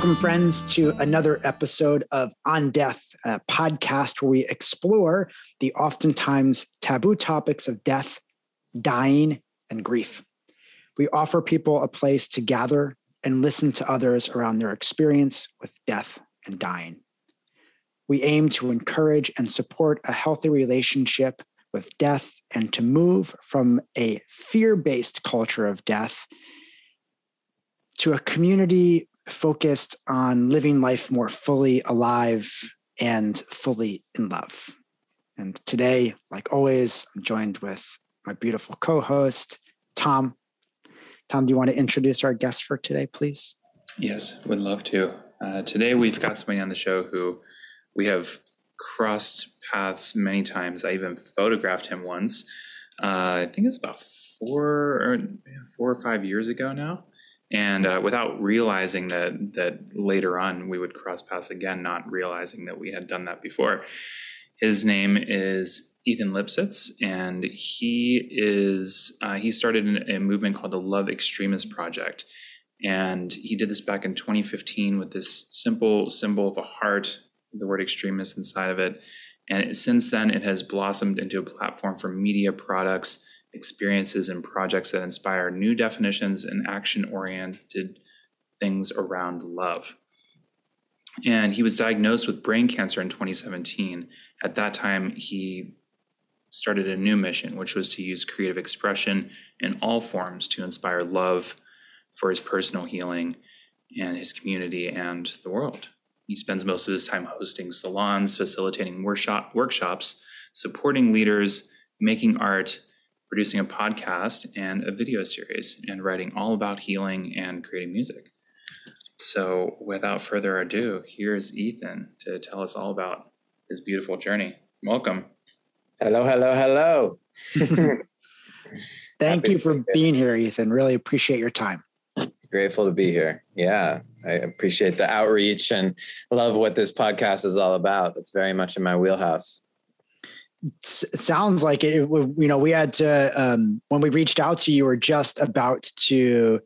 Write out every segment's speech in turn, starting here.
Welcome, friends, to another episode of On Death, a podcast where we explore the oftentimes taboo topics of death, dying, and grief. We offer people a place to gather and listen to others around their experience with death and dying. We aim to encourage and support a healthy relationship with death and to move from a fear based culture of death to a community focused on living life more fully alive and fully in love. And today, like always, I'm joined with my beautiful co host, Tom. Tom, do you want to introduce our guest for today, please? Yes, would love to. Uh, today, we've got somebody on the show who we have crossed paths many times. I even photographed him once. Uh, I think it's about four or four or five years ago now and uh, without realizing that that later on we would cross paths again, not realizing that we had done that before. His name is Ethan Lipsitz, and he is uh, he started a movement called the Love Extremist Project, and he did this back in 2015 with this simple symbol of a heart, the word extremist inside of it, and since then it has blossomed into a platform for media products experiences and projects that inspire new definitions and action oriented things around love. And he was diagnosed with brain cancer in 2017. At that time, he started a new mission, which was to use creative expression in all forms to inspire love for his personal healing and his community and the world. He spends most of his time hosting salons, facilitating workshop, workshops, supporting leaders, making art, producing a podcast and a video series and writing all about healing and creating music. So, without further ado, here's Ethan to tell us all about his beautiful journey. Welcome. Hello, hello, hello. Thank Happy you for being here, Ethan. Really appreciate your time. Grateful to be here. Yeah, I appreciate the outreach and love what this podcast is all about. It's very much in my wheelhouse it sounds like it, you know, we had to, um, when we reached out to you, you, were just about to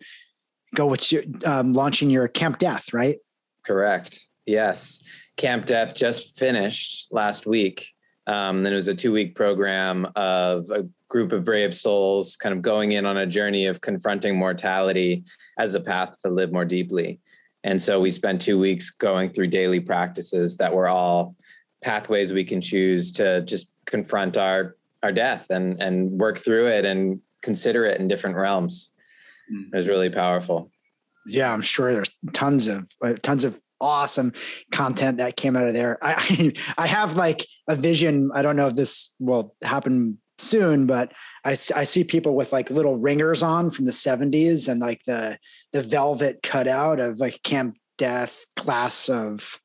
go with your, um, launching your Camp Death, right? Correct. Yes. Camp Death just finished last week. Um, then it was a two week program of a group of brave souls kind of going in on a journey of confronting mortality as a path to live more deeply. And so we spent two weeks going through daily practices that were all pathways we can choose to just confront our our death and and work through it and consider it in different realms. Mm. It was really powerful. Yeah, I'm sure there's tons of uh, tons of awesome content that came out of there. I I have like a vision. I don't know if this will happen soon, but I I see people with like little ringers on from the 70s and like the the velvet cutout of like Camp Death class of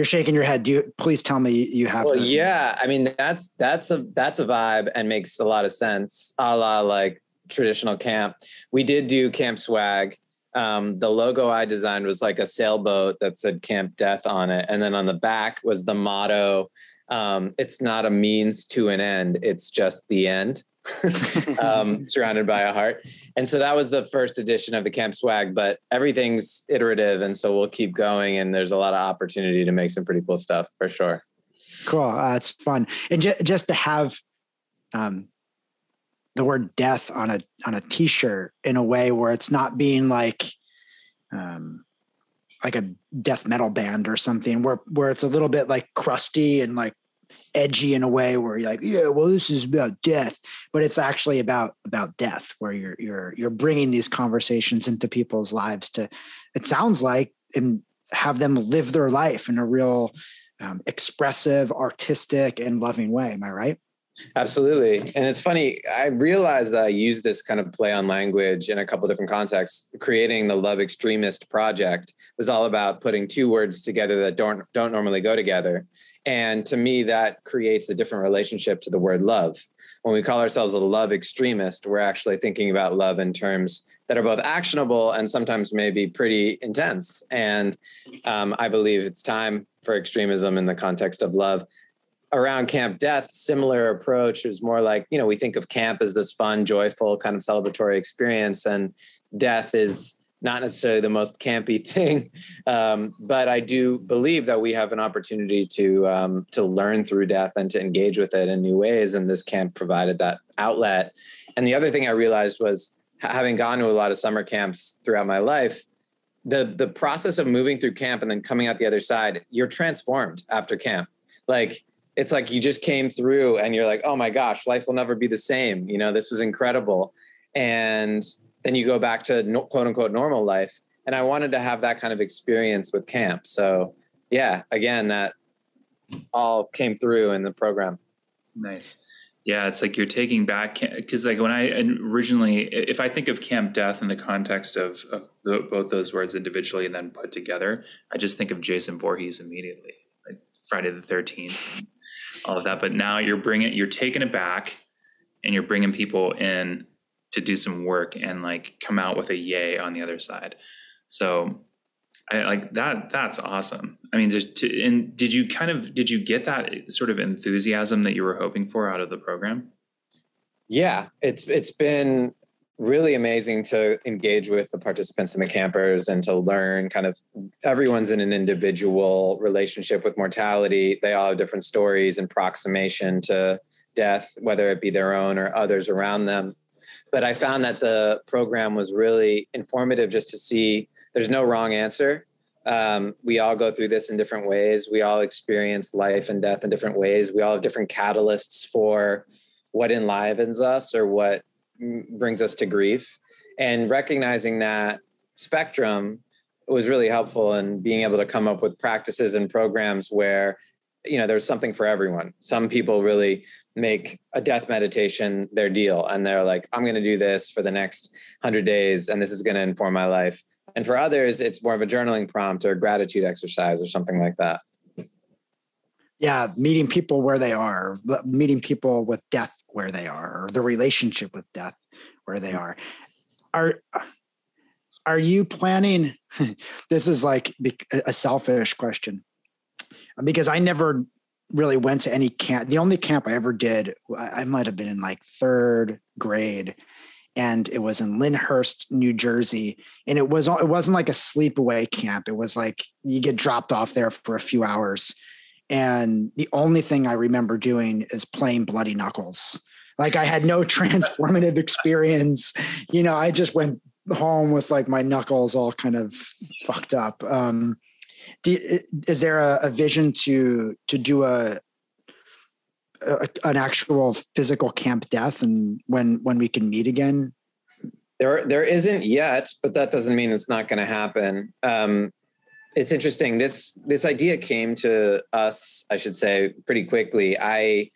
you're shaking your head. Do you please tell me you have? Well, yeah. I mean, that's that's a that's a vibe and makes a lot of sense. A la like traditional camp. We did do camp swag. Um, the logo I designed was like a sailboat that said Camp Death on it, and then on the back was the motto. Um, it's not a means to an end; it's just the end. um, surrounded by a heart. And so that was the first edition of the Camp Swag, but everything's iterative. And so we'll keep going. And there's a lot of opportunity to make some pretty cool stuff for sure. Cool. Uh, it's fun. And ju- just to have um, the word death on a, on a t-shirt in a way where it's not being like, um, like a death metal band or something where, where it's a little bit like crusty and like edgy in a way where you're like, yeah, well, this is about death, but it's actually about about death, where you're you're you're bringing these conversations into people's lives to, it sounds like, and have them live their life in a real um, expressive, artistic, and loving way. Am I right? Absolutely. And it's funny, I realized that I use this kind of play on language in a couple different contexts. Creating the Love Extremist project was all about putting two words together that don't don't normally go together. And to me, that creates a different relationship to the word love. When we call ourselves a love extremist, we're actually thinking about love in terms that are both actionable and sometimes maybe pretty intense. And um, I believe it's time for extremism in the context of love. Around Camp Death, similar approach is more like, you know, we think of camp as this fun, joyful, kind of celebratory experience, and death is not necessarily the most campy thing, um, but I do believe that we have an opportunity to um, to learn through death and to engage with it in new ways. And this camp provided that outlet. And the other thing I realized was having gone to a lot of summer camps throughout my life, the the process of moving through camp and then coming out the other side, you're transformed after camp. Like it's like you just came through and you're like, oh my gosh, life will never be the same. You know, this was incredible. And then you go back to no, quote unquote normal life. And I wanted to have that kind of experience with camp. So yeah, again, that all came through in the program. Nice. Yeah, it's like you're taking back because like when I originally, if I think of Camp Death in the context of of the, both those words individually and then put together, I just think of Jason Voorhees immediately, like Friday the Thirteenth, all of that. But now you're bringing, you're taking it back, and you're bringing people in to do some work and like come out with a yay on the other side. So I like that. That's awesome. I mean, just to, and did you kind of did you get that sort of enthusiasm that you were hoping for out of the program? Yeah, it's it's been really amazing to engage with the participants and the campers and to learn kind of everyone's in an individual relationship with mortality. They all have different stories and proximation to death, whether it be their own or others around them. But I found that the program was really informative just to see there's no wrong answer. Um, we all go through this in different ways. We all experience life and death in different ways. We all have different catalysts for what enlivens us or what brings us to grief. And recognizing that spectrum was really helpful in being able to come up with practices and programs where you know there's something for everyone some people really make a death meditation their deal and they're like i'm going to do this for the next 100 days and this is going to inform my life and for others, it's more of a journaling prompt or gratitude exercise or something like that. Yeah, meeting people where they are, meeting people with death where they are, or the relationship with death where they are. Are are you planning? this is like a selfish question because I never really went to any camp. The only camp I ever did, I might have been in like third grade, and it was in Lyndhurst, New Jersey. And it was it wasn't like a sleepaway camp. It was like you get dropped off there for a few hours. And the only thing I remember doing is playing bloody knuckles. Like I had no transformative experience. You know, I just went home with like my knuckles all kind of fucked up. Um, do, is there a, a vision to to do a a, an actual physical camp death and when when we can meet again? There there isn't yet but that doesn't mean it's not going to happen. Um, it's interesting. This this idea came to us i should say pretty quickly. I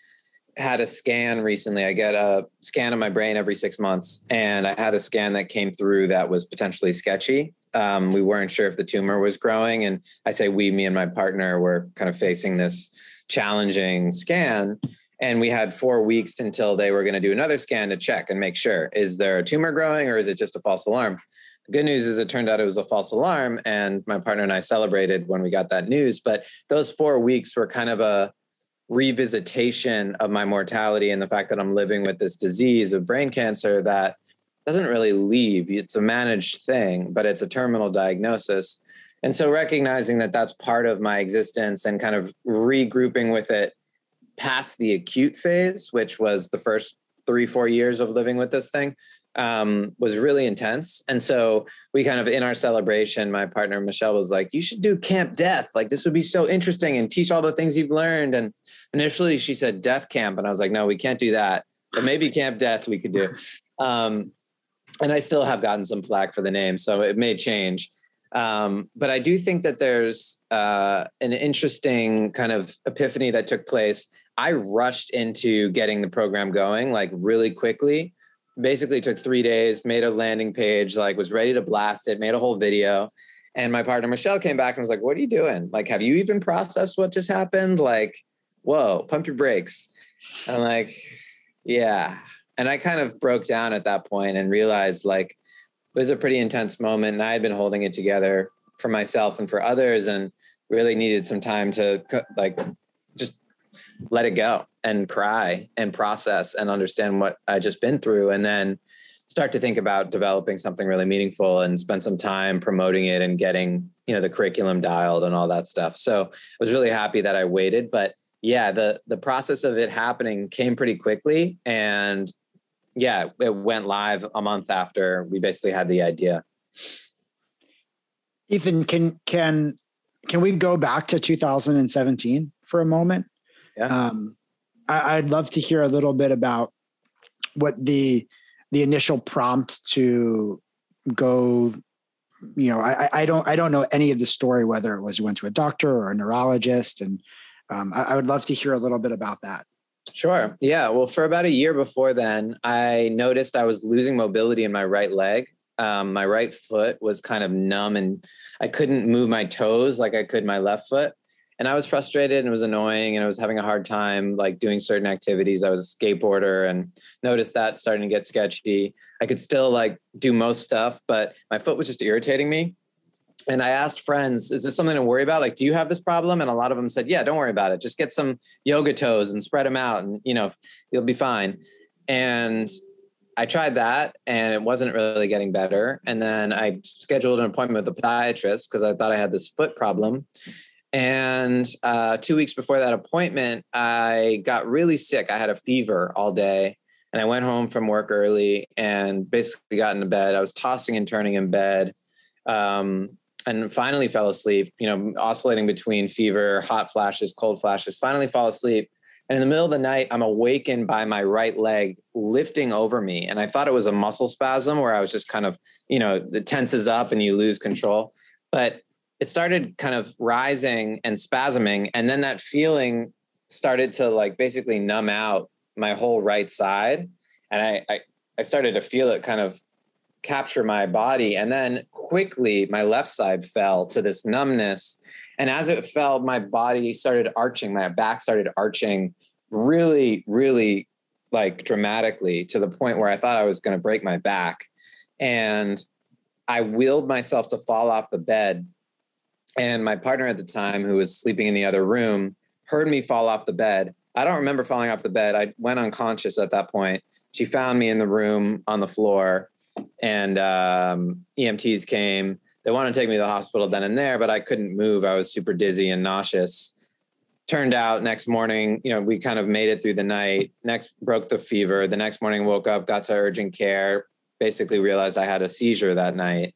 had a scan recently. I get a scan of my brain every six months and i had a scan that came through that was potentially sketchy um, we weren't sure if the tumor was growing and i say we me and my partner were kind of facing this challenging scan. And we had four weeks until they were going to do another scan to check and make sure is there a tumor growing or is it just a false alarm? The good news is it turned out it was a false alarm. And my partner and I celebrated when we got that news. But those four weeks were kind of a revisitation of my mortality and the fact that I'm living with this disease of brain cancer that doesn't really leave. It's a managed thing, but it's a terminal diagnosis. And so recognizing that that's part of my existence and kind of regrouping with it past the acute phase, which was the first three, four years of living with this thing, um, was really intense. And so we kind of, in our celebration, my partner Michelle was like, You should do Camp Death. Like, this would be so interesting and teach all the things you've learned. And initially she said Death Camp. And I was like, No, we can't do that. But maybe Camp Death we could do. Um, and I still have gotten some flack for the name. So it may change. Um, but I do think that there's uh, an interesting kind of epiphany that took place. I rushed into getting the program going like really quickly. Basically, took three days, made a landing page, like was ready to blast it, made a whole video. And my partner Michelle came back and was like, "What are you doing? Like, have you even processed what just happened? Like, whoa, pump your brakes." I'm like, "Yeah." And I kind of broke down at that point and realized like it was a pretty intense moment and i had been holding it together for myself and for others and really needed some time to like just let it go and cry and process and understand what i just been through and then start to think about developing something really meaningful and spend some time promoting it and getting you know the curriculum dialed and all that stuff. So i was really happy that i waited but yeah the the process of it happening came pretty quickly and yeah it went live a month after we basically had the idea. Ethan can can can we go back to 2017 for a moment? Yeah. Um, I, i'd love to hear a little bit about what the the initial prompt to go you know I, I don't i don't know any of the story whether it was you went to a doctor or a neurologist and um, I, I would love to hear a little bit about that Sure. Yeah. Well, for about a year before then, I noticed I was losing mobility in my right leg. Um, my right foot was kind of numb and I couldn't move my toes like I could my left foot and I was frustrated and it was annoying and I was having a hard time like doing certain activities. I was a skateboarder and noticed that starting to get sketchy. I could still like do most stuff, but my foot was just irritating me. And I asked friends, is this something to worry about? Like, do you have this problem? And a lot of them said, yeah, don't worry about it. Just get some yoga toes and spread them out and, you know, you'll be fine. And I tried that and it wasn't really getting better. And then I scheduled an appointment with a podiatrist because I thought I had this foot problem. And uh, two weeks before that appointment, I got really sick. I had a fever all day. And I went home from work early and basically got into bed. I was tossing and turning in bed um, and finally fell asleep, you know, oscillating between fever, hot flashes, cold flashes, finally fall asleep. And in the middle of the night, I'm awakened by my right leg lifting over me. And I thought it was a muscle spasm where I was just kind of, you know, it tenses up and you lose control. But it started kind of rising and spasming and then that feeling started to like basically numb out my whole right side and I, I i, started to feel it kind of capture my body and then quickly my left side fell to this numbness and as it fell my body started arching my back started arching really really like dramatically to the point where i thought i was going to break my back and i willed myself to fall off the bed and my partner at the time, who was sleeping in the other room, heard me fall off the bed. I don't remember falling off the bed. I went unconscious at that point. She found me in the room on the floor, and um, EMTs came. They wanted to take me to the hospital then and there, but I couldn't move. I was super dizzy and nauseous. Turned out next morning, you know, we kind of made it through the night. Next, broke the fever. The next morning, woke up, got to urgent care. Basically, realized I had a seizure that night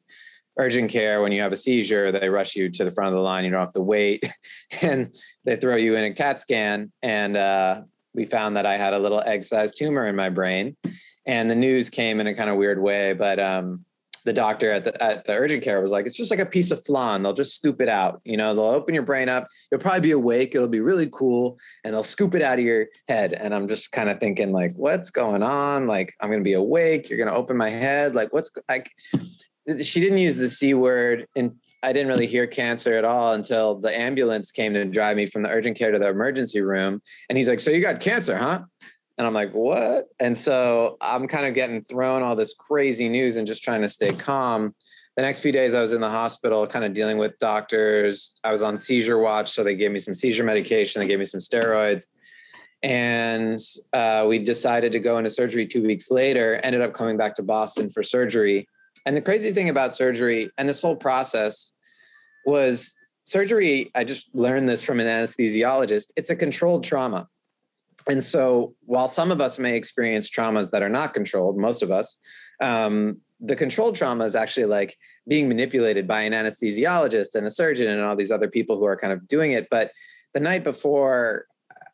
urgent care when you have a seizure they rush you to the front of the line you don't have to wait and they throw you in a CAT scan and uh, we found that i had a little egg-sized tumor in my brain and the news came in a kind of weird way but um, the doctor at the at the urgent care was like it's just like a piece of flan. They'll just scoop it out you know? They'll open your brain up. You'll probably be awake. It'll be really cool and they'll scoop it out of your head. And i'm just kind of thinking like what's going on? Like i'm to be awake. You're to open my head. Like what's like she didn't use the c word and i didn't really hear cancer at all until the ambulance came to drive me from the urgent care to the emergency room and he's like so you got cancer huh and i'm like what? And so i'm kind of getting thrown all this crazy news and just trying to stay calm. The next few days i was in the hospital kind of dealing with doctors. I was on seizure watch so they gave me some seizure medication they gave me some steroids. And uh, we decided to go into surgery two weeks later ended up coming back to boston for surgery. And the crazy thing about surgery and this whole process was surgery, I just learned this from an anesthesiologist, it's a controlled trauma. And so while some of us may experience traumas that are not controlled, most of us, um, the controlled trauma is actually like being manipulated by an anesthesiologist and a surgeon and all these other people who are kind of doing it. But the night before,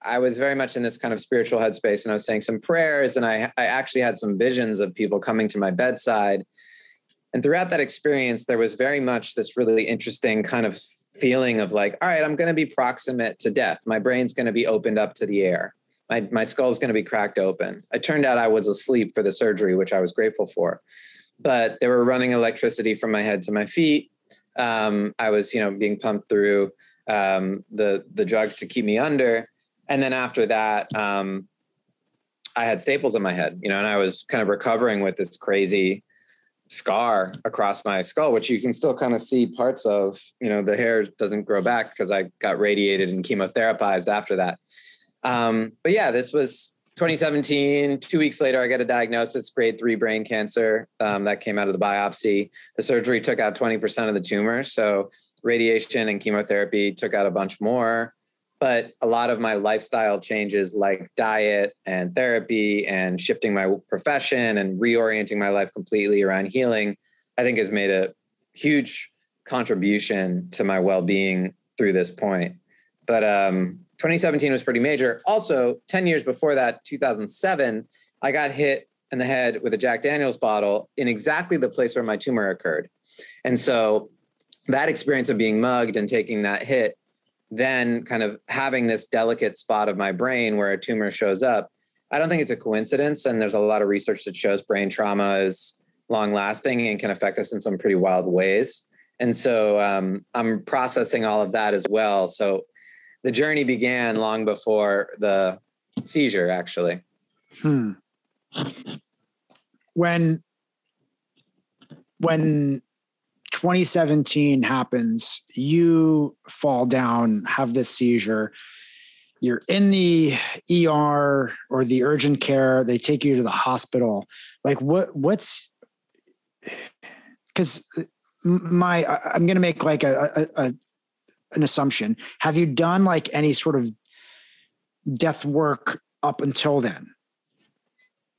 I was very much in this kind of spiritual headspace and I was saying some prayers and I, I actually had some visions of people coming to my bedside and throughout that experience, there was very much this really interesting kind of feeling of like, all right, I'm going to be proximate to death. My brain's going to be opened up to the air. My, my skull's going to be cracked open. It turned out I was asleep for the surgery, which I was grateful for. But they were running electricity from my head to my feet. Um, I was, you know, being pumped through um, the the drugs to keep me under. And then after that, um, I had staples in my head, you know, and I was kind of recovering with this crazy scar across my skull, which you can still kind of see parts of. You know, the hair doesn't grow back because I got radiated and chemotherapized after that. Um, but yeah, this was 2017, two weeks later, I get a diagnosis, grade three brain cancer. Um, that came out of the biopsy. The surgery took out 20% of the tumor. So radiation and chemotherapy took out a bunch more. But a lot of my lifestyle changes, like diet and therapy and shifting my profession and reorienting my life completely around healing, I think has made a huge contribution to my well being through this point. But um, 2017 was pretty major. Also, 10 years before that, 2007, I got hit in the head with a Jack Daniels bottle in exactly the place where my tumor occurred. And so that experience of being mugged and taking that hit, then kind of having this delicate spot of my brain where a tumor shows up, I don't think it's a coincidence. And there's a lot of research that shows brain trauma is long lasting and can affect us in some pretty wild ways. And so um, I'm processing all of that as well. So the journey began long before the seizure, actually. Hmm. When when 2017 happens, you fall down, have this seizure. You're in the ER or the urgent care. They take you to the hospital. Like what? What's because my I'm to make like a, a, a an assumption. Have you done like any sort of death work up until then?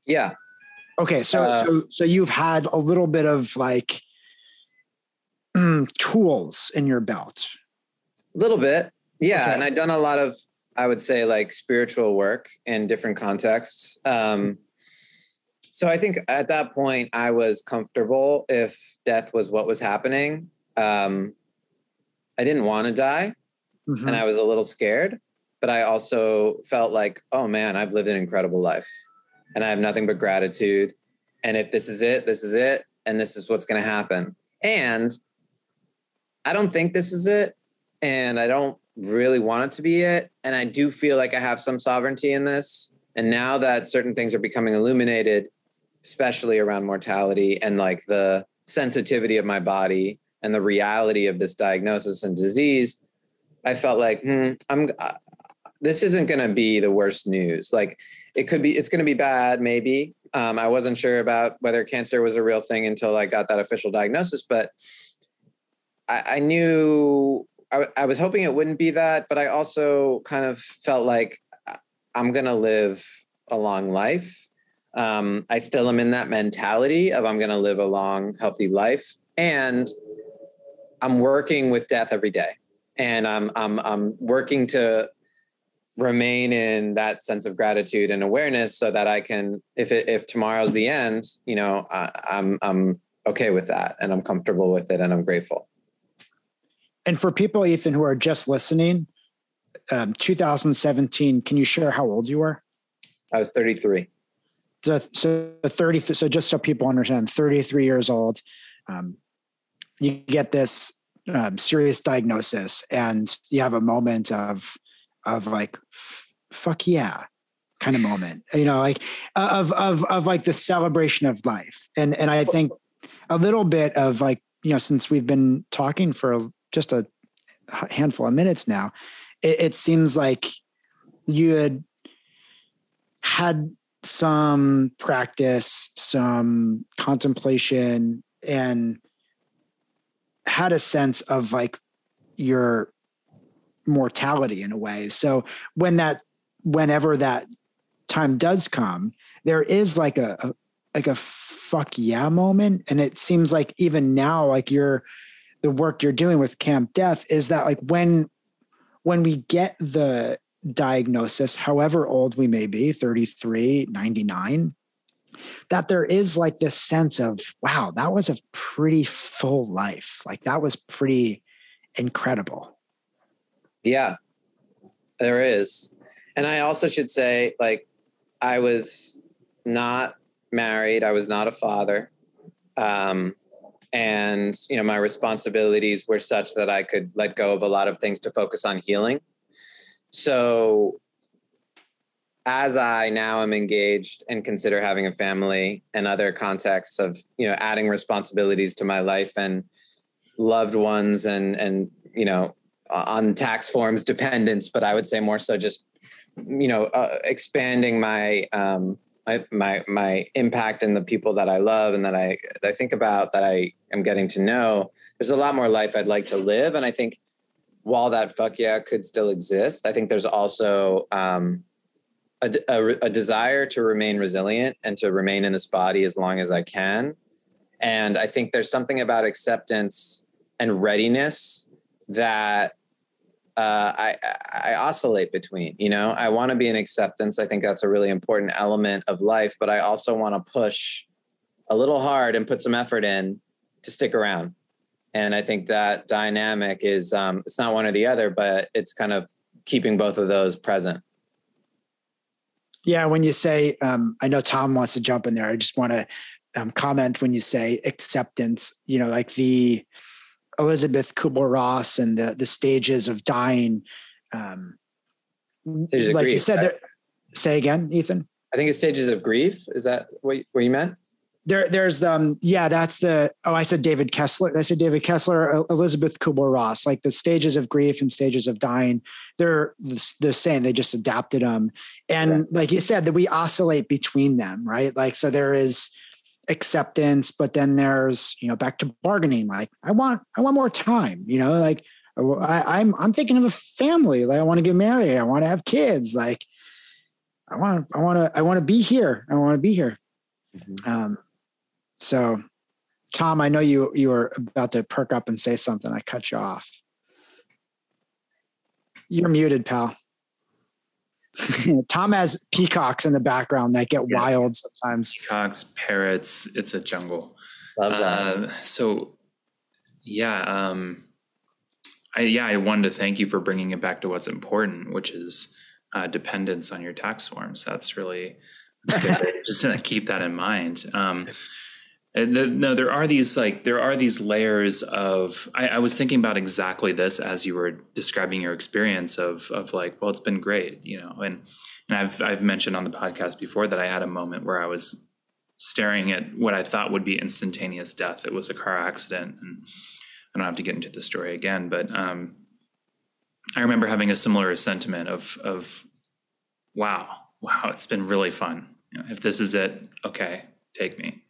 Yeah. Okay, so uh, so so you've had a little bit of like mm, tools in your belt. A little bit. Yeah, okay. and I've done a lot of I would say like spiritual work in different contexts. Um so I think at that point I was comfortable if death was what was happening. Um I didn't want to die mm-hmm. and I was a little scared, but I also felt like, oh man, I've lived an incredible life and I have nothing but gratitude. And if this is it, this is it. And this is what's going to happen. And I don't think this is it. And I don't really want it to be it. And I do feel like I have some sovereignty in this. And now that certain things are becoming illuminated, especially around mortality and like the sensitivity of my body and the reality of this diagnosis and disease, I felt like hmm, I'm. Uh, this isn't going to be the worst news. Like it could be. It's going to be bad, maybe. Um, I wasn't sure about whether cancer was a real thing until I got that official diagnosis, but I, I knew I, I was hoping it wouldn't be that. But I also kind of felt like uh, I'm going to live a long life. Um, I still am in that mentality of I'm going to live a long, healthy life. And I'm working with death every day, and I'm I'm I'm working to remain in that sense of gratitude and awareness, so that I can, if it, if tomorrow's the end, you know, I, I'm I'm okay with that, and I'm comfortable with it, and I'm grateful. And for people, Ethan, who are just listening, um, 2017, can you share how old you were? I was 33. So, so 30. So just so people understand, 33 years old. Um, you get this um, serious diagnosis and you have a moment of of like fuck yeah kind of moment you know like of of of like the celebration of life. And and i think a little bit of like you know since we've been talking for just a handful of minutes now it, it seems like you had had some practice some contemplation and had a sense of like your mortality in a way. So when that, whenever that time does come, there is like a, a like a fuck yeah moment. And it seems like even now, like you're, the work you're doing with Camp Death is that like when, when we get the diagnosis, however old we may be, 33, 99, that there is like this sense of wow that was a pretty full life. Like that was pretty incredible. Yeah. There is. And i also should say like i was not married. I was not a father. Um, and you know my responsibilities were such that i could let go of a lot of things to focus on healing. So as I now am engaged and consider having a family and other contexts of, you know, adding responsibilities to my life and loved ones and, and, you know, on tax forms dependents, but I would say more so just you know, uh, expanding my, um, my, my, my impact and the people that I love and that I, that I think about that I am getting to know, there's a lot more life I'd like to live. And I think while that fuck yeah could still exist, I think there's also, um, a, a, a desire to remain resilient and to remain in this body as long as I can. And I think there's something about acceptance and readiness that uh, I, I oscillate between. You know, I want to be in acceptance. I think that's a really important element of life, but I also want to push a little hard and put some effort in to stick around. And I think that dynamic is um, it's not one or the other, but it's kind of keeping both of those present. Yeah, when you say, um, I know Tom wants to jump in there. I just want to um, comment when you say acceptance. You know, like the Elisabeth Kubler Ross and the the stages of dying. Um, stages like grief, you said, right? say again, Ethan. I think it's stages of grief. Is that what, what you meant? There, there's um, yeah, that's the. Oh, I said David Kessler. I said David Kessler, Elisabeth Kubler Ross. Like the stages of grief and stages of dying, they're the same. They just adapted them, and Yeah. like you said, that we oscillate between them, right? Like so, there is acceptance, but then there's you know back to bargaining. Like I want, I want more time. You know, like I, I'm, I'm thinking of a family. Like I want to get married. I want to have kids. Like I want, I want to, I want to be here. I want to be here. Um, so, Tom, I know you you were about to perk up and say something. I cut you off. You're muted, pal. Tom has peacocks in the background that get Yes. wild sometimes. Peacocks, parrots, it's a jungle. Love that. Uh, so, yeah, um, I yeah, I wanted to thank you for bringing it back to what's important, which is uh, dependence on your tax forms. That's really that's good. just to keep that in mind. Um, and the, no, there are these like there are these layers of. I, I was thinking about exactly this as you were describing your experience of of like, well, it's been great, you know, and and I've I've mentioned on the podcast before that I had a moment where I was staring at what I thought would be instantaneous death. It was a car accident, and I don't have to get into the story again, but um, I remember having a similar sentiment of of wow, wow, it's been really fun. You know, if this is it, okay, take me.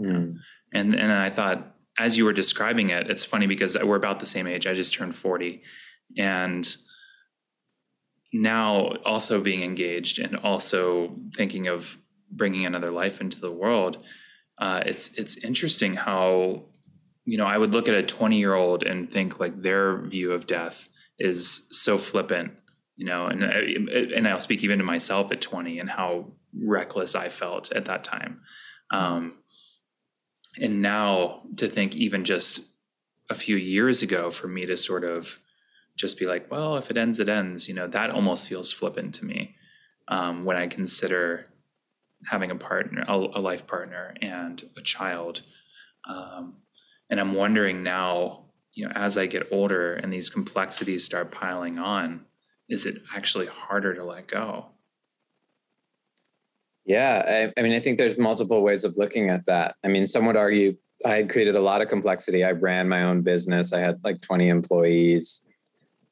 Mm. And and I thought, as you were describing it, it's funny because we're about the same age. I just turned forty, and now also being engaged and also thinking of bringing another life into the world. Uh, it's it's interesting how you know I would look at a twenty year old and think like their view of death is so flippant, you know, and I- and I'll speak even to myself at twenty and how reckless I felt at that time. Um, and now to think even just a few years ago for me to sort of just be like well if it ends it ends you know that almost feels flippant to me um, when i consider having a partner a, a life partner and a child. Um, and i'm wondering now you know as i get older and these complexities start piling on is it actually harder to let go Yeah, I, I mean, I think there's multiple ways of looking at that. I mean, some would argue I had created a lot of complexity. I ran my own business. I had like 20 employees.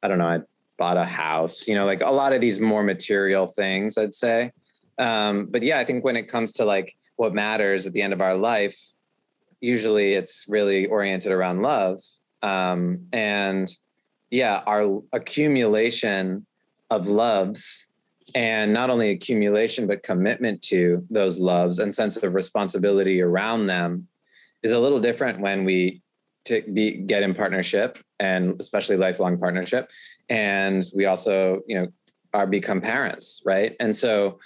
I don't know. I bought a house. You know, like a lot of these more material things. I'd say. Um, but yeah, I think when it comes to like what matters at the end of our life, usually it's really oriented around love. Um, and yeah, our accumulation of loves and not only accumulation but commitment to those loves and sense of responsibility around them is a little different when we to be get in partnership and especially lifelong partnership. And we also you know are become parents right? And so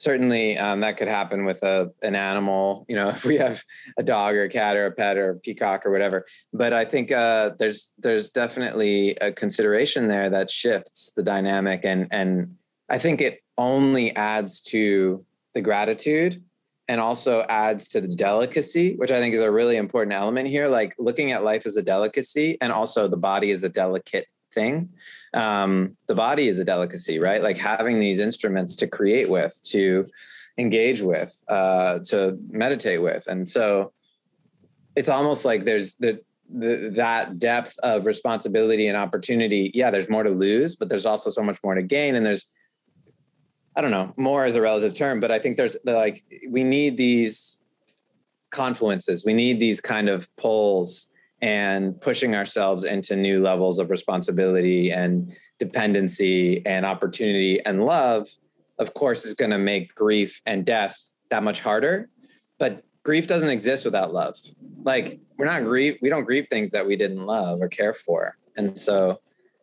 certainly um, that could happen with a an animal you know if we have a dog or a cat or a pet or a peacock or whatever. But i think uh, there's there's definitely a consideration there that shifts the dynamic and and I think it only adds to the gratitude and also adds to the delicacy, which I think is a really important element here. Like looking at life as a delicacy and also the body is a delicate thing. Um, the body is a delicacy, right? Like having these instruments to create with, to engage with, uh, to meditate with. And so it's almost like there's the, the, that depth of responsibility and opportunity. Yeah, there's more to lose, but there's also so much more to gain. And there's I don't know, more is a relative term, but I think there's like we need these confluences. We need these kind of pulls and pushing ourselves into new levels of responsibility and dependency and opportunity and love, of course, is going to make grief and death that much harder. But grief doesn't exist without love. Like we're not grief we don't grieve things that we didn't love or care for. And so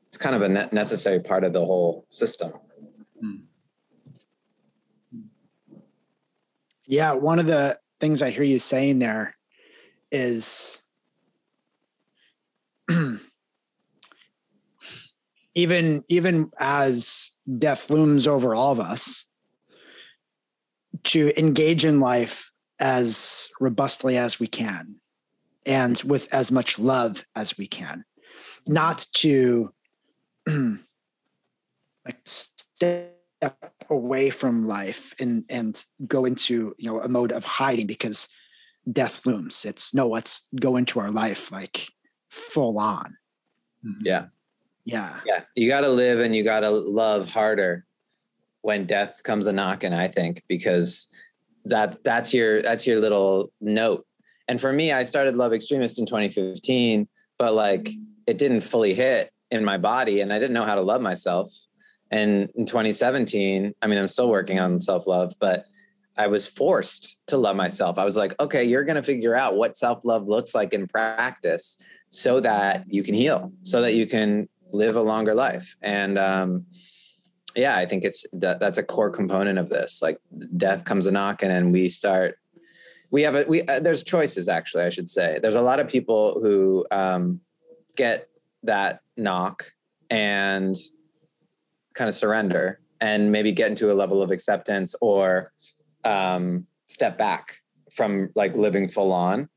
it's kind of a necessary part of the whole system. Hmm. Yeah, one of the things I hear you saying there is even even as death looms over all of us to engage in life as robustly as we can and with as much love as we can. Not to like step away from life and and go into you know a mode of hiding because death looms. It's no let's go into our life like full on. Mm-hmm. yeah. Yeah. Yeah. You got to live and you got to love harder when death comes a knocking i think because that that's your that's your little note. And for me i started love extremist in 2015 but like it didn't fully hit in my body and i didn't know how to love myself and in 2017 i mean i'm still working on self-love but i was forced to love myself i was like okay you're going to figure out what self-love looks like in practice so that you can heal so that you can live a longer life and um, yeah, I think it's that that's a core component of this. Like death comes a knocking, and then we start. We have a we. Uh, there's choices actually. I should say there's a lot of people who um, get that knock and kind of surrender and maybe get into a level of acceptance or um, step back from like living full on.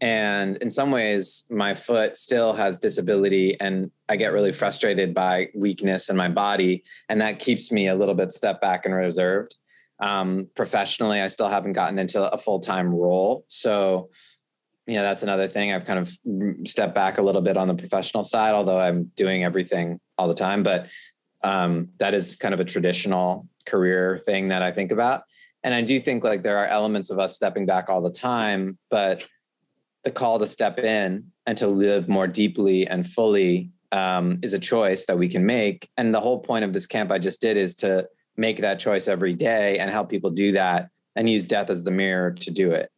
And in some ways my foot still has disability and i get really frustrated by weakness in my body. And that keeps me a little bit step back and reserved. Um, professionally i still haven't gotten into a full-time role. So you know that's another thing. I've kind of stepped back a little bit on the professional side although i'm doing everything all the time. But um, that is kind of a traditional career thing that i think about and i do think like there are elements of us stepping back all the time but the call to step in and to live more deeply and fully um, is a choice that we can make. And the whole point of this camp I just did is to make that choice every day and help people do that and use death as the mirror to do it.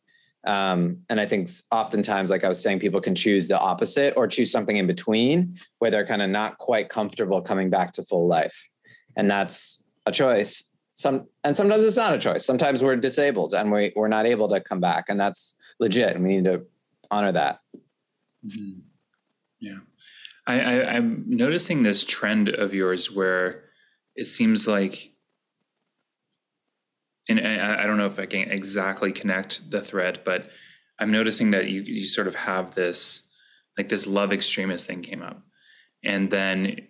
Um, and I think oftentimes, like I was saying, people can choose the opposite or choose something in between where they're kind of not quite comfortable coming back to full life. And that's a choice. Some and sometimes it's not a choice. Sometimes we're disabled and we, we're not able to come back. And that's legit. And we need to honor that. Mm-hmm. Yeah. I, I, I'm noticing this trend of yours where it seems like, and I, I don't know if I can exactly connect the thread, but I'm noticing that you, you sort of have this, like this love extremist thing came up. And then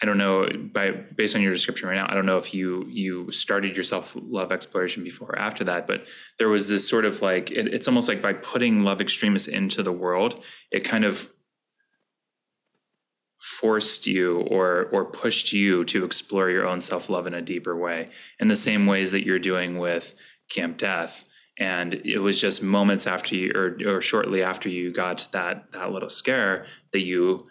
I don't know by based on your description right now. I don't know if you you started your self love exploration before or after that, but there was this sort of like it, it's almost like by putting love extremists into the world, it kind of forced you or or pushed you to explore your own self love in a deeper way, in the same ways that you're doing with Camp Death. And it was just moments after you, or, or shortly after you got that that little scare, that you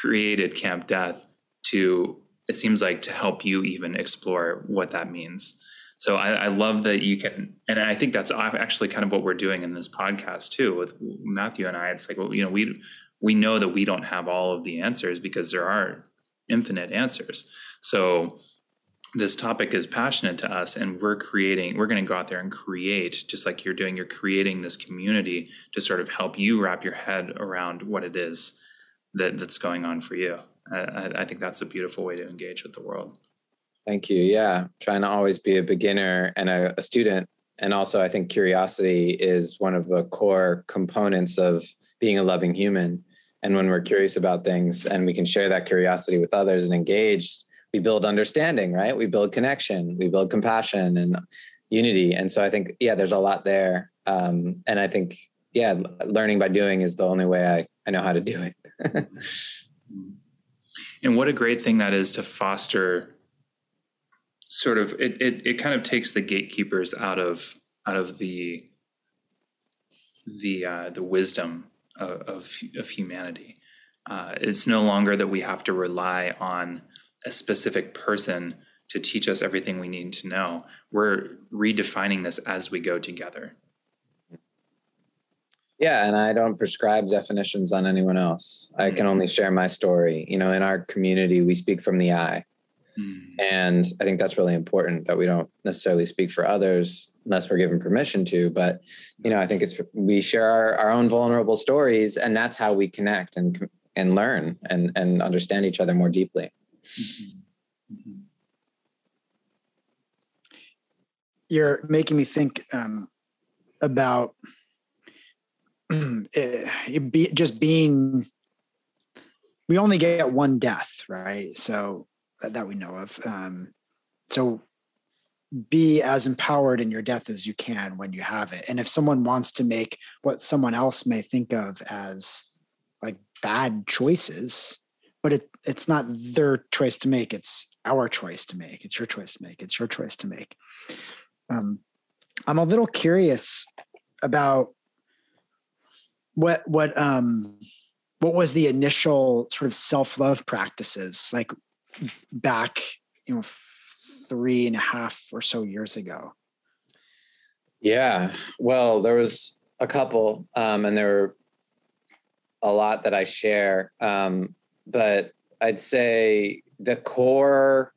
created Camp Death to it seems like to help you even explore what that means so I, I, love that you can and i think that's actually kind of what we're doing in this podcast too with matthew and i it's like well, you know we we know that we don't have all of the answers because there are infinite answers so this topic is passionate to us and we're creating we're going to go out there and create just like you're doing you're creating this community to sort of help you wrap your head around what it is that that's going on for you I, I think that's a beautiful way to engage with the world. Thank you. Yeah, trying to always be a beginner and a, a student, and also I think curiosity is one of the core components of being a loving human. And when we're curious about things and we can share that curiosity with others and engage, we build understanding, right? We build connection, we build compassion and unity. And so I think, yeah, there's a lot there. Um, and I think, yeah, learning by doing is the only way I, I know how to do it. And what a great thing that is to foster sort of it, it it kind of takes the gatekeepers out of out of the the uh, the wisdom of, of, humanity. Uh, it's no longer that we have to rely on a specific person to teach us everything we need to know. We're redefining this as we go together. Yeah, and I don't prescribe definitions on anyone else. I can only share my story. You know, in our community, we speak from the I. Mm. And I think that's really important that we don't necessarily speak for others unless we're given permission to. But, you know, I think it's we share our, our own vulnerable stories and that's how we connect and and learn and, and understand each other more deeply. Mm-hmm. Mm-hmm. You're making me think um, about it, it be, just being we only get one death right so that we know of. Um, so be as empowered in your death as you can when you have it. And if someone wants to make what someone else may think of as like bad choices but it, it's not their choice to make it's our choice to make. It's your choice to make. It's your choice to make. Um, i'm a little curious about what what um what was the initial sort of self-love practices? Like back you know three and a half or so years ago. Yeah well there was a couple um and there were a lot that i share um but i'd say the core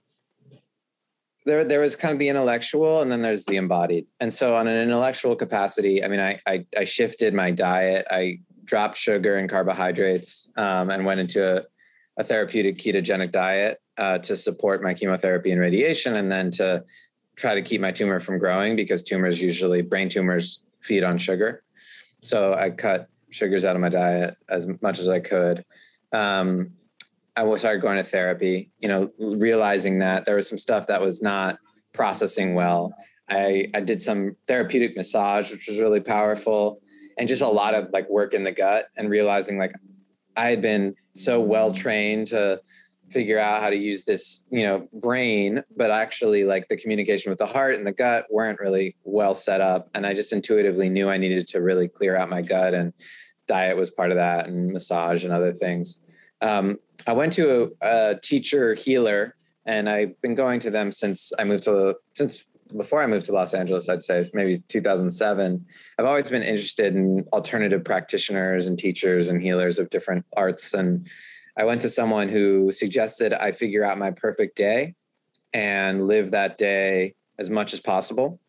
there there was kind of the intellectual and then there's the embodied. And so on an intellectual capacity i mean i i, I shifted my diet i dropped sugar and carbohydrates um, and went into a, a therapeutic ketogenic diet uh, to support my chemotherapy and radiation and then to try to keep my tumor from growing because tumors usually brain tumors feed on sugar so i cut sugars out of my diet as much as i could um, I started going to therapy, you know, realizing that there was some stuff that was not processing well. I, I did some therapeutic massage, which was really powerful, and just a lot of like work in the gut and realizing like I had been so well trained to figure out how to use this, you know, brain, but actually like the communication with the heart and the gut weren't really well set up. And I just intuitively knew I needed to really clear out my gut and diet was part of that and massage and other things. Um, I went to a, a, teacher healer, and I've been going to them since I moved to since before I moved to Los Angeles. I'd say maybe 2007. I've always been interested in alternative practitioners and teachers and healers of different arts, and I went to someone who suggested I figure out my perfect day and live that day as much as possible.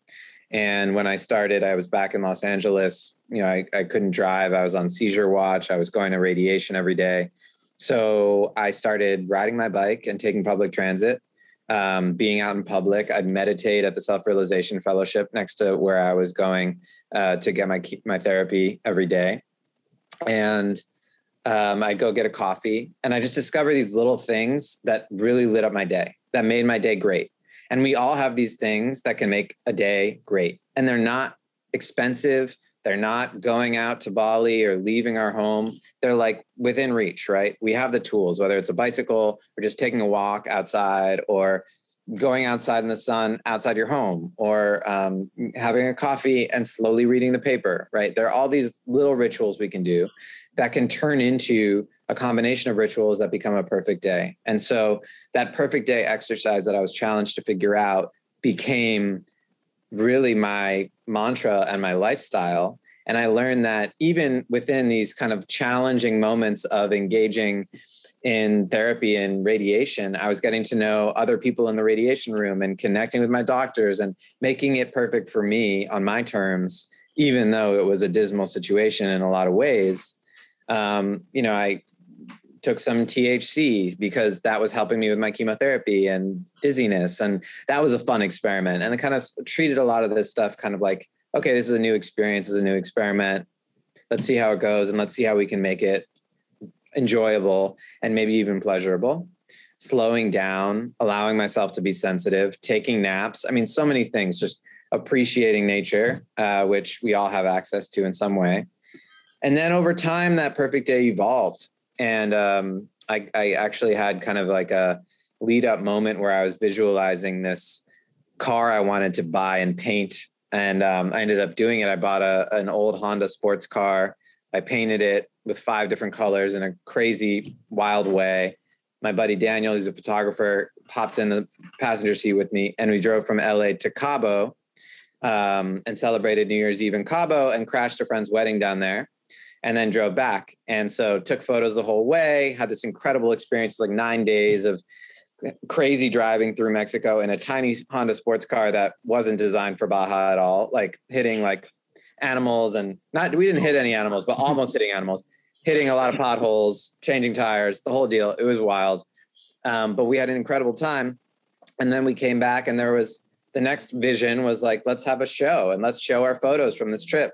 And when I started, I was back in Los Angeles. You know, I, I couldn't drive. I was on seizure watch. I was going to radiation every day. So I started riding my bike and taking public transit, um, being out in public. I'd meditate at the Self Realization Fellowship next to where I was going uh, to get my my therapy every day, and um, I'd go get a coffee, and I just discover these little things that really lit up my day, that made my day great. And we all have these things that can make a day great, and they're not expensive they're not going out to Bali or leaving our home. They're like within reach, right? We have the tools, whether it's a bicycle or just taking a walk outside or going outside in the sun outside your home or um, having a coffee and slowly reading the paper, right? There are all these little rituals we can do that can turn into a combination of rituals that become a perfect day. And so that perfect day exercise that I was challenged to figure out became really my mantra and my lifestyle. And I learned that even within these kind of challenging moments of engaging in therapy and radiation, I was getting to know other people in the radiation room and connecting with my doctors and making it perfect for me on my terms, even though it was a dismal situation in a lot of ways. Um, you know, I took some THC because that was helping me with my chemotherapy and dizziness. And that was a fun experiment. And I kind of treated a lot of this stuff kind of like, okay, this is a new experience, this is a new experiment. Let's see how it goes and let's see how we can make it enjoyable and maybe even pleasurable. Slowing down, allowing myself to be sensitive, taking naps. I mean, so many things, just appreciating nature, uh, which we all have access to in some way. And then over time, that perfect day evolved and um, I, I actually had kind of like a lead up moment where I was visualizing this car I wanted to buy and paint. And um, I ended up doing it. I bought a, an old Honda sports car. I painted it with five different colors in a crazy, wild way. My buddy Daniel, who's a photographer, popped in the passenger seat with me, and we drove from LA to Cabo um, and celebrated New Year's Eve in Cabo and crashed a friend's wedding down there and then drove back. And so took photos the whole way, had this incredible experience, like nine days of crazy driving through Mexico in a tiny Honda sports car that wasn't designed for Baja at all, like hitting like animals and not, we didn't hit any animals, but almost hitting animals, hitting a lot of potholes, changing tires, the whole deal. It was wild. Um, but we had an incredible time. And then we came back and there was the next vision was like, let's have a show and let's show our photos from this trip.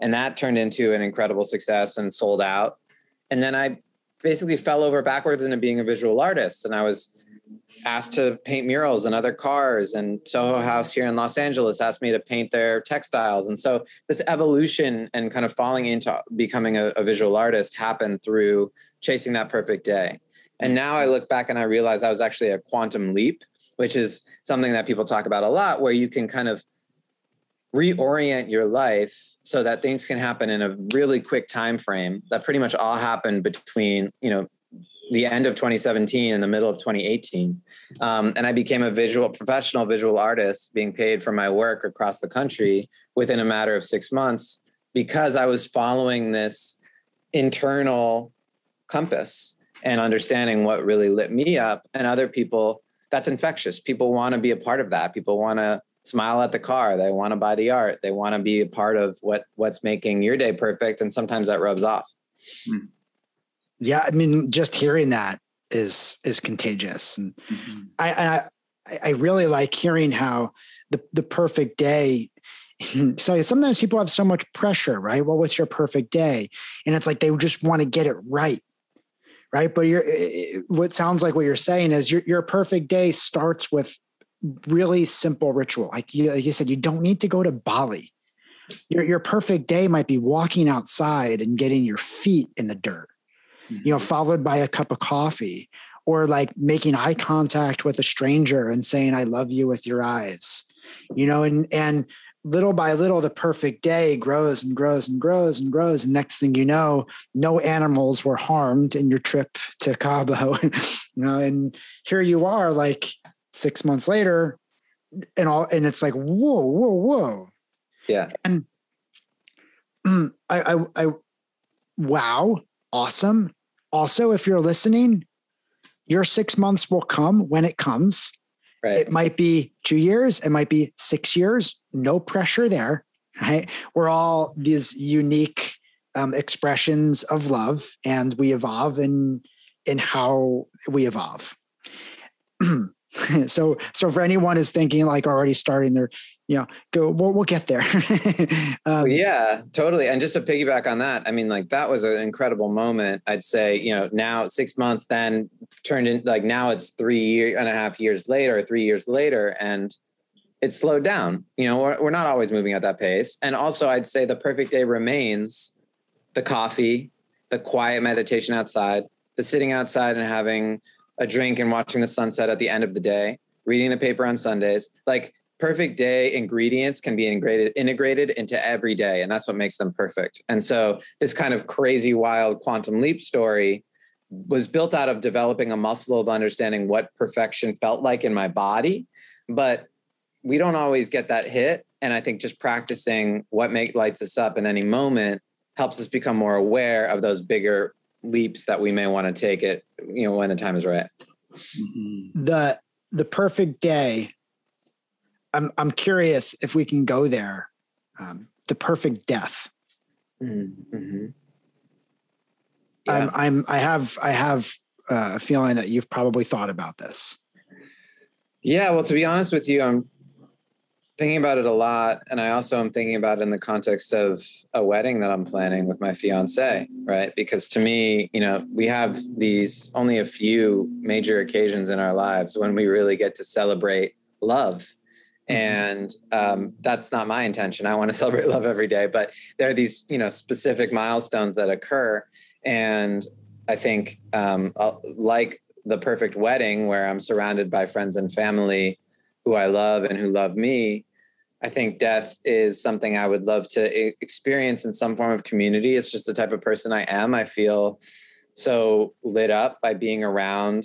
And that turned into an incredible success and sold out. And then I basically fell over backwards into being a visual artist. And I was asked to paint murals in other cars. And Soho House here in Los Angeles asked me to paint their textiles. And so this evolution and kind of falling into becoming a, a visual artist happened through chasing that perfect day. And now I look back and I realize I was actually a quantum leap, which is something that people talk about a lot, where you can kind of reorient your life so that things can happen in a really quick time frame that pretty much all happened between you know the end of 2017 and the middle of 2018 um, and i became a visual professional visual artist being paid for my work across the country within a matter of six months because i was following this internal compass and understanding what really lit me up and other people that's infectious. People want to be a part of that. People want to smile at the car. They want to buy the art. They want to be a part of what what's making your day perfect and sometimes that rubs off. Hmm. Yeah i mean just hearing that is is contagious and mm-hmm. I, I i really like hearing how the the perfect day so sometimes people have so much pressure right well what's your perfect day and it's like they just want to get it right right but you're what sounds like what you're saying is your, your perfect day starts with really simple ritual. Like you, like you said, you don't need to go to Bali. Your, your perfect day might be walking outside and getting your feet in the dirt. You know, mm-hmm. followed by a cup of coffee or like making eye contact with a stranger and saying, I love you with your eyes, you know, and, and little by little, the perfect day grows and grows and grows and grows. And next thing you know, no animals were harmed in your trip to Cabo, you know, and here you are like, six months later and all and it's like whoa whoa whoa yeah and I, I i wow awesome. Also if you're listening your six months will come when it comes. Right. it might be two years it might be six years no pressure there right? We're all these unique um, expressions of love and we evolve in in how we evolve. So so for anyone who's thinking like already starting their know go we'll, we'll get there um, yeah totally and just to piggyback on that i mean like that was an incredible moment i'd say you know now six months then turned in like now it's three year and a half years later three years later and it's slowed down you know we're, we're not always moving at that pace and also i'd say the perfect day remains the coffee the quiet meditation outside the sitting outside and having a drink and watching the sunset at the end of the day, reading the paper on Sundays. Like perfect day ingredients can be integrated integrated into every day and that's what makes them perfect. And so this kind of crazy wild quantum leap story was built out of developing a muscle of understanding what perfection felt like in my body, but we don't always get that hit and I think just practicing what make lights us up in any moment helps us become more aware of those bigger leaps that we may want to take it, you know, when the time is right. Mm-hmm. The the perfect day. I'm I'm curious if we can go there. Um, the perfect death. Mm-hmm. Yeah. I'm I'm I have I have uh, a feeling that you've probably thought about this. Yeah, well, to be honest with you, I'm thinking about it a lot and i also am thinking about it in the context of a wedding that i'm planning with my fiance right because to me you know we have these only a few major occasions in our lives when we really get to celebrate love. And um, that's not my intention i want to celebrate love every day but there are these you know specific milestones that occur and i think um, like the perfect wedding where i'm surrounded by friends and family who I love and who love me, I think death is something I would love to experience in some form of community. It's just the type of person I am. I feel so lit up by being around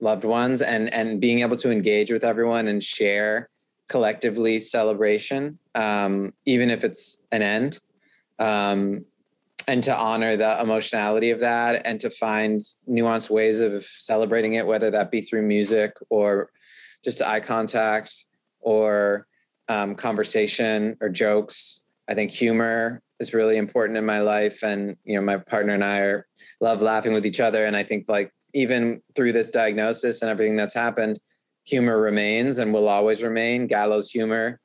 loved ones and and being able to engage with everyone and share collectively celebration, um, even if it's an end. Um, and to honor the emotionality of that and to find nuanced ways of celebrating it, whether that be through music or just eye contact or um, conversation or jokes. I think humor is really important in my life, and you know, my partner and I are love laughing with each other. And I think like even through this diagnosis and everything that's happened, humor remains and will always remain. Gallows humor,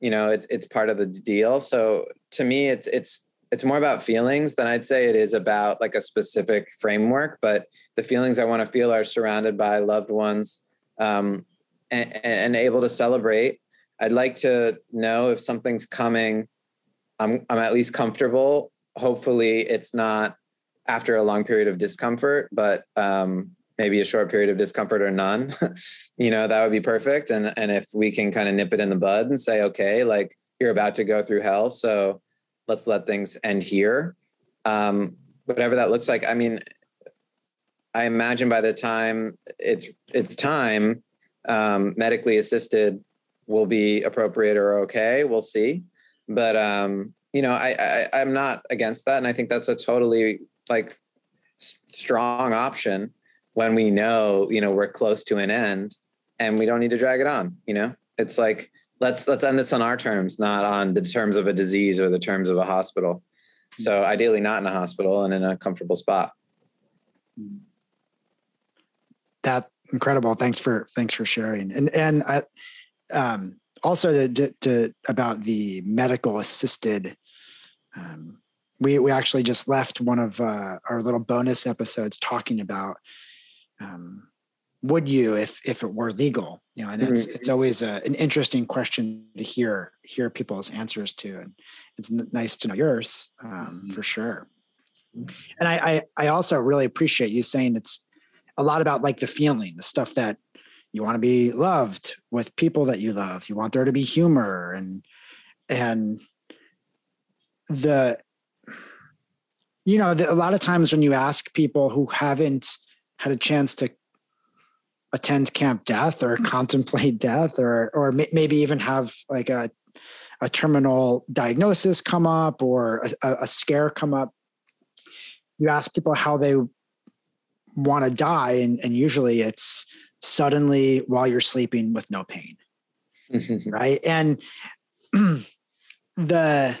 you know, it's it's part of the deal. So to me, it's it's it's more about feelings than I'd say it is about like a specific framework. But the feelings I want to feel are surrounded by loved ones um, and, and able to celebrate I'd like to know if something's coming. I'm I'm at least comfortable. Hopefully, it's not after a long period of discomfort, but um, maybe a short period of discomfort or none. you know, that would be perfect. And and if we can kind of nip it in the bud and say, okay, like you're about to go through hell, so let's let things end here. Um, whatever that looks like. I mean, I imagine by the time it's it's time, um, medically assisted will be appropriate or okay. We'll see. But um, you know, I, I I'm not against that, and I think that's a totally like strong option when we know you know we're close to an end and we don't need to drag it on. You know, it's like let's let's end this on our terms, not on the terms of a disease or the terms of a hospital. So ideally, not in a hospital and in a comfortable spot. That incredible. Thanks for thanks for sharing. And and I um, also to, to, about the medical assisted um, we we actually just left one of uh, our little bonus episodes talking about um, would you if if it were legal you know and it's mm-hmm. it's always a, an interesting question to hear hear people's answers to and it's nice to know yours um, mm-hmm. for sure and I, I i also really appreciate you saying it's a lot about like the feeling the stuff that you want to be loved with people that you love you want there to be humor and and the you know the, a lot of times when you ask people who haven't had a chance to attend camp death or mm-hmm. contemplate death or or maybe even have like a a terminal diagnosis come up or a, a scare come up you ask people how they want to die and, and usually it's suddenly while you're sleeping with no pain. right. And the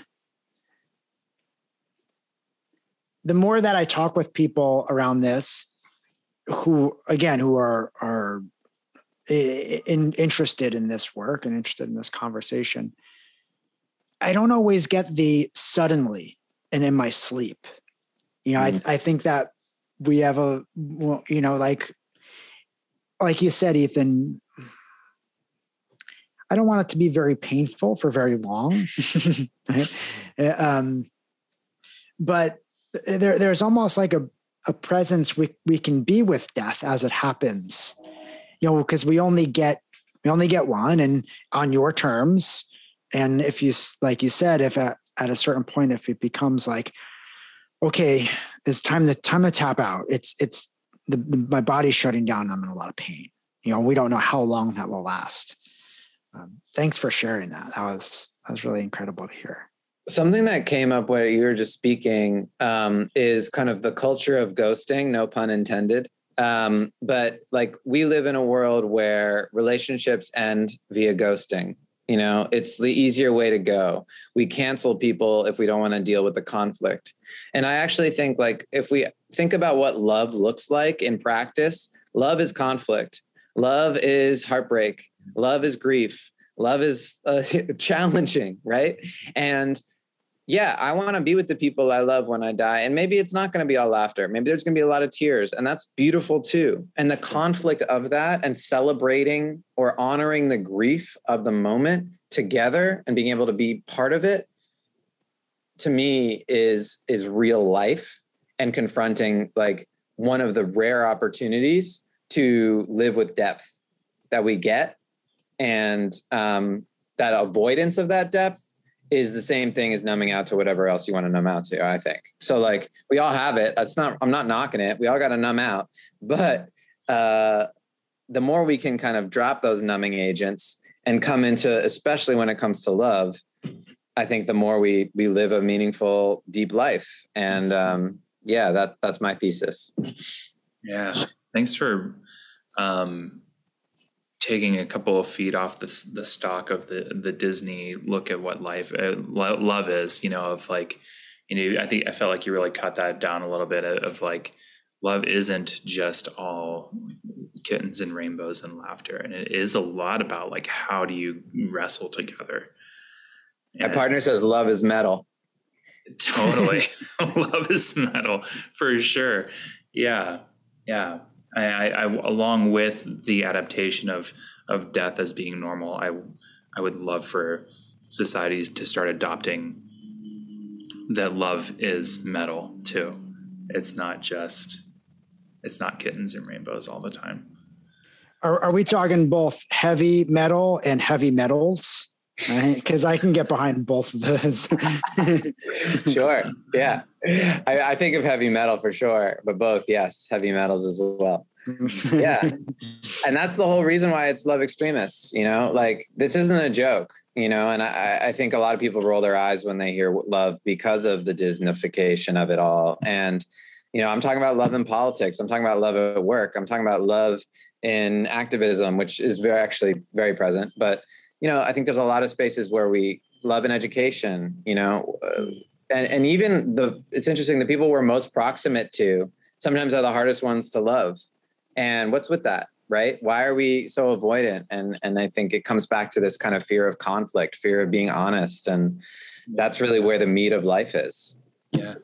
the more that I talk with people around this, who again who are are in, interested in this work and interested in this conversation, I don't always get the suddenly and in my sleep. You know, mm I I think that we have a you know like like you said, Ethan, I don't want it to be very painful for very long. right? um, but there, there's almost like a, a presence we, we can be with death as it happens, you know, because we only get, we only get one and on your terms. And if you, like you said, if at, at a certain point, if it becomes like, okay, it's time to time to tap out. It's, it's the, the, my body's shutting down. I'm in a lot of pain. You know, we don't know how long that will last. Um, thanks for sharing that. That was that was really incredible to hear. Something that came up where you were just speaking um, is kind of the culture of ghosting, no pun intended. Um, but like we live in a world where relationships end via ghosting. You know, it's the easier way to go. We cancel people if we don't want to deal with the conflict. And I actually think like if we think about what love looks like in practice, love is conflict. Love is heartbreak. Love is grief. Love is uh, challenging, right? And yeah, I want to be with the people I love when I die. And maybe it's not going to be all laughter. Maybe there's going to be a lot of tears, and that's beautiful too. And the conflict of that and celebrating or honoring the grief of the moment together and being able to be part of it to me is is real life and confronting like one of the rare opportunities to live with depth that we get and um, that avoidance of that depth is the same thing as numbing out to whatever else you want to numb out to i think. So like we all have it that's not i'm not knocking it we all got to numb out. But uh the more we can kind of drop those numbing agents and come into especially when it comes to love i think the more we we live a meaningful deep life. And um yeah that that's my thesis. Yeah thanks for um taking a couple of feet off the the stock of the the Disney look at what life uh, love is, you know, of like, you know, I think I felt like you really cut that down a little bit of, of like, love isn't just all kittens and rainbows and laughter, and it is a lot about like how do you wrestle together. My partner says love is metal. Totally, love is metal for sure. Yeah, yeah. I, I, along with the adaptation of of death as being normal, I I would love for societies to start adopting that love is metal too. It's not just it's not kittens and rainbows all the time. Are, are we talking both heavy metal and heavy metals? Because? I can get behind both of those. sure. Yeah. I, I, think of heavy metal for sure, but both, yes, heavy metals as well. yeah. And that's the whole reason why it's love extremists, you know, like this isn't a joke, you know, and I, I think a lot of people roll their eyes when they hear love because of the Disneyfication of it all. And, you know, I'm talking about love in politics. I'm talking about love at work. I'm talking about love in activism, which is very actually very present. But, you know, I think there's a lot of spaces where we love in education, you know, uh, and, and even the it's interesting the people we're most proximate to sometimes are the hardest ones to love. And what's with that right? Why are we so avoidant? And and i think it comes back to this kind of fear of conflict fear of being honest. And that's really where the meat of life is. Yeah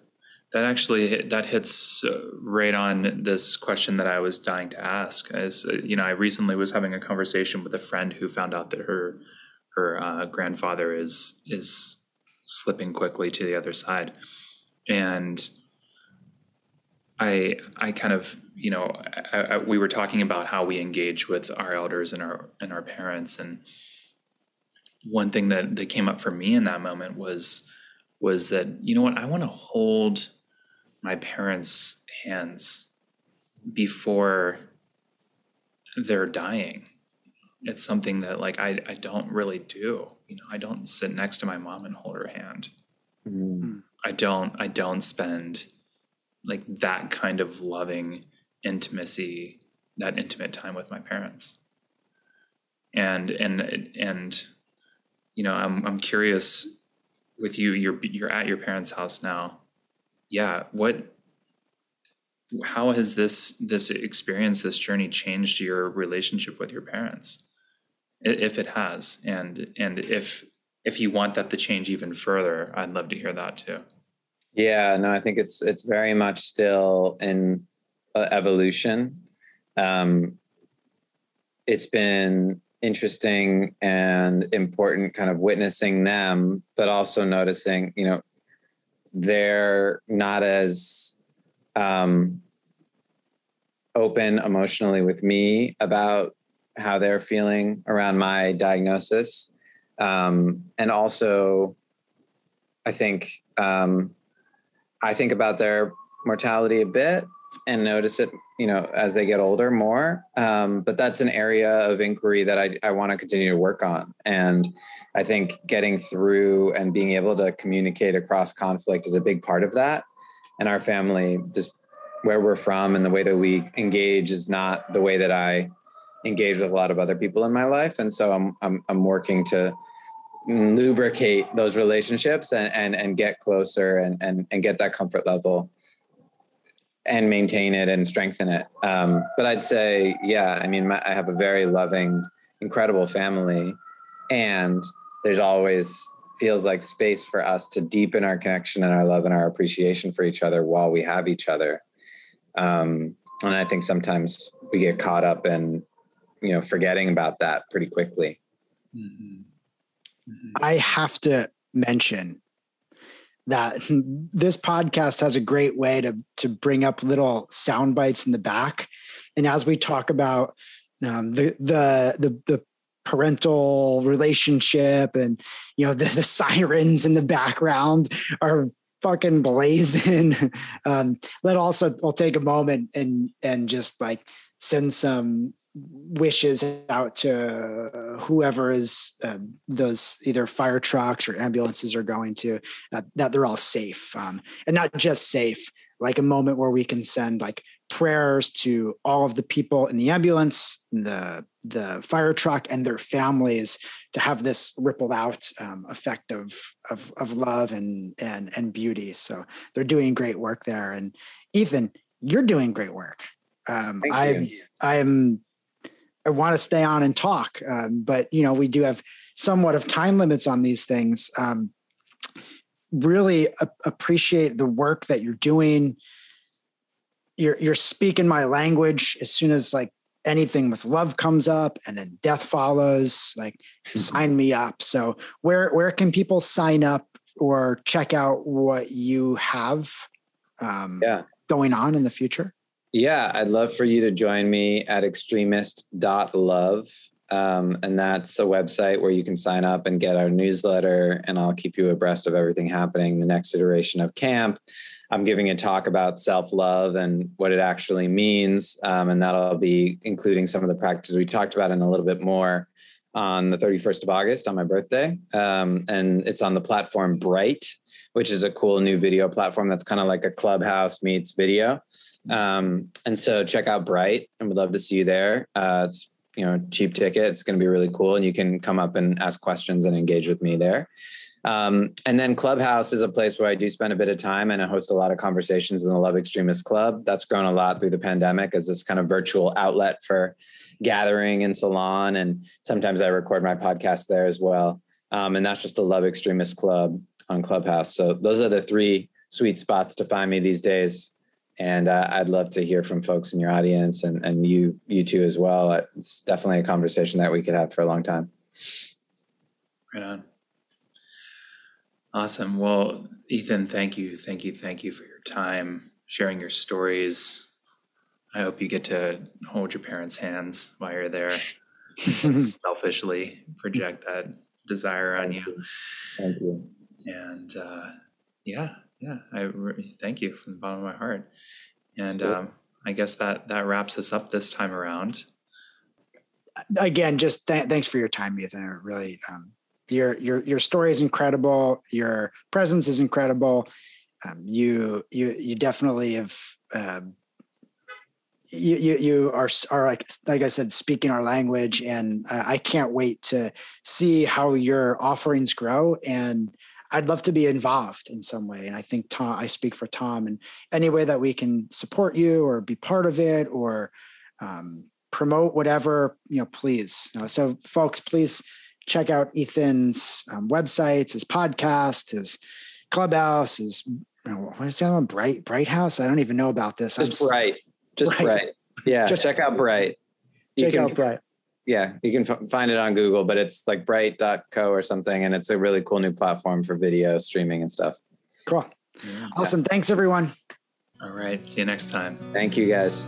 that actually that hits uh, right on this question that i was dying to ask as uh, you know i recently was having a conversation with a friend who found out that her her uh, grandfather is is slipping quickly to the other side. And I I kind of you know I, I, we were talking about how we engage with our elders and our and our parents and one thing that that came up for me in that moment was was that you know what I want to hold my parents' hands before they're dying. It's something that like I I don't really do you know, I don't sit next to my mom and hold her hand. Mm. I don't I don't spend like that kind of loving intimacy, that intimate time with my parents. And and and you know, I'm I'm curious with you you're you're at your parents' house now. Yeah, what how has this this experience this journey changed your relationship with your parents? if it has, and and if if you want that to change even further, I'd love to hear that too. Yeah, no, I think it's it's very much still in uh, evolution. Um, it's been interesting and important, kind of witnessing them, but also noticing, you know, they're not as um, open emotionally with me about how they're feeling around my diagnosis. Um, and also, I think um, I think about their mortality a bit and notice it, you know, as they get older more. Um, but that's an area of inquiry that I, I want to continue to work on. And I think getting through and being able to communicate across conflict is a big part of that. And our family, just where we're from and the way that we engage, is not the way that I engage with a lot of other people in my life, and so I'm I'm I'm working to lubricate those relationships and and and get closer and and and get that comfort level and maintain it and strengthen it. Um, but I'd say, yeah, I mean, my, I have a very loving, incredible family, and there's always feels like space for us to deepen our connection and our love and our appreciation for each other while we have each other. Um, and I think sometimes we get caught up in you know forgetting about that pretty quickly mm-hmm. Mm-hmm. i have to mention that this podcast has a great way to to bring up little sound bites in the back. And as we talk about um, the, the the the parental relationship and you know the, the sirens in the background are fucking blazing. Um let also i'll take a moment and and just like send some wishes out to whoever is um, those either fire trucks or ambulances are going to that, that they're all safe um, and not just safe like a moment where we can send like prayers to all of the people in the ambulance the the fire truck and their families to have this rippled out um, effect of, of of love and and and beauty. So they're doing great work there. And ethan you're doing great work. Um, i i'm I want to stay on and talk, um, but you know we do have somewhat of time limits on these things. Um, really a- appreciate the work that you're doing. You're you're speaking my language as soon as like anything with love comes up, and then death follows. Like sign me up. So where where can people sign up or check out what you have um, yeah. going on in the future? Yeah, I'd love for you to join me at extremist.love. Um, and that's a website where you can sign up and get our newsletter, and I'll keep you abreast of everything happening. The next iteration of camp, I'm giving a talk about self love and what it actually means. Um, and that'll be including some of the practices we talked about and a little bit more on the 31st of August on my birthday. Um, and it's on the platform Bright, which is a cool new video platform that's kind of like a clubhouse meets video. Um, and so check out Bright, and we'd love to see you there. Uh, it's you know cheap ticket. It's going to be really cool, and you can come up and ask questions and engage with me there. Um, and then Clubhouse is a place where I do spend a bit of time and I host a lot of conversations in the Love Extremist Club. That's grown a lot through the pandemic as this kind of virtual outlet for gathering in salon. And sometimes I record my podcast there as well. Um, and that's just the Love Extremist Club on Clubhouse. So those are the three sweet spots to find me these days and uh, I'd love to hear from folks in your audience and and you you too as well. Uh, it's definitely a conversation that we could have for a long time. Right on. Awesome. Well, Ethan, thank you, thank you, thank you for your time, sharing your stories. I hope you get to hold your parents' hands while you're there. selfishly project that desire on you. Thank you. And uh, yeah, yeah, I re- thank you from the bottom of my heart. And um, I guess that that wraps us up this time around. Again, just th- thanks for your time, Ethan. Really, um, your your your story is incredible. Your presence is incredible. Um, you you you definitely have. Uh, you, you you are are like like I said, speaking our language, and uh, I can't wait to see how your offerings grow and I'd love to be involved in some way. And I think Tom, I speak for Tom, and any way that we can support you or be part of it or um, promote whatever, you know, please. You know, so, folks, please check out Ethan's um, websites, his podcast, his clubhouse, his you know, what is that one? Bright Bright House. I don't even know about this. Just I'm, Bright. Just Bright. bright. Yeah. Just check out Bright. You check can, out Bright yeah, you can f- find it on Google, but it's like bright.co or something. And it's a really cool new platform for video streaming and stuff. Cool. Yeah. Awesome. Thanks, everyone. All right. See you next time. Thank you, guys.